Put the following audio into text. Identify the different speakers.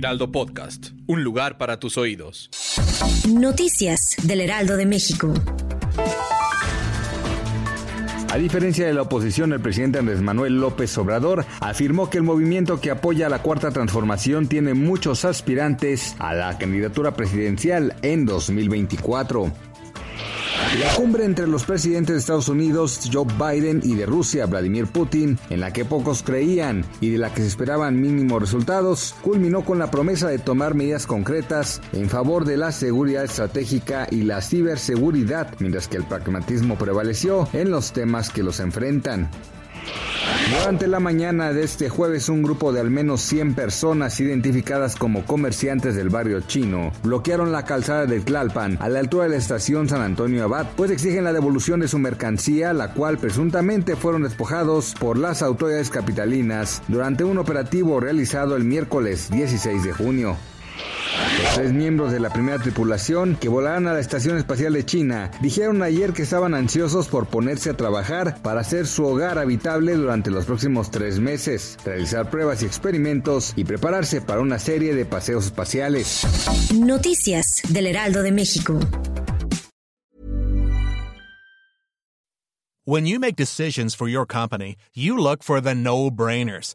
Speaker 1: Heraldo Podcast, un lugar para tus oídos.
Speaker 2: Noticias del Heraldo de México.
Speaker 3: A diferencia de la oposición, el presidente Andrés Manuel López Obrador afirmó que el movimiento que apoya a la Cuarta Transformación tiene muchos aspirantes a la candidatura presidencial en 2024. La cumbre entre los presidentes de Estados Unidos, Joe Biden, y de Rusia, Vladimir Putin, en la que pocos creían y de la que se esperaban mínimos resultados, culminó con la promesa de tomar medidas concretas en favor de la seguridad estratégica y la ciberseguridad, mientras que el pragmatismo prevaleció en los temas que los enfrentan. Durante la mañana de este jueves, un grupo de al menos 100 personas identificadas como comerciantes del barrio chino bloquearon la calzada de Tlalpan a la altura de la estación San Antonio Abad, pues exigen la devolución de su mercancía, la cual presuntamente fueron despojados por las autoridades capitalinas durante un operativo realizado el miércoles 16 de junio. Tres miembros de la primera tripulación que volarán a la Estación Espacial de China dijeron ayer que estaban ansiosos por ponerse a trabajar para hacer su hogar habitable durante los próximos tres meses, realizar pruebas y experimentos y prepararse para una serie de paseos espaciales.
Speaker 2: Noticias del Heraldo de México.
Speaker 4: When you make decisions for your company, you look for the no-brainers.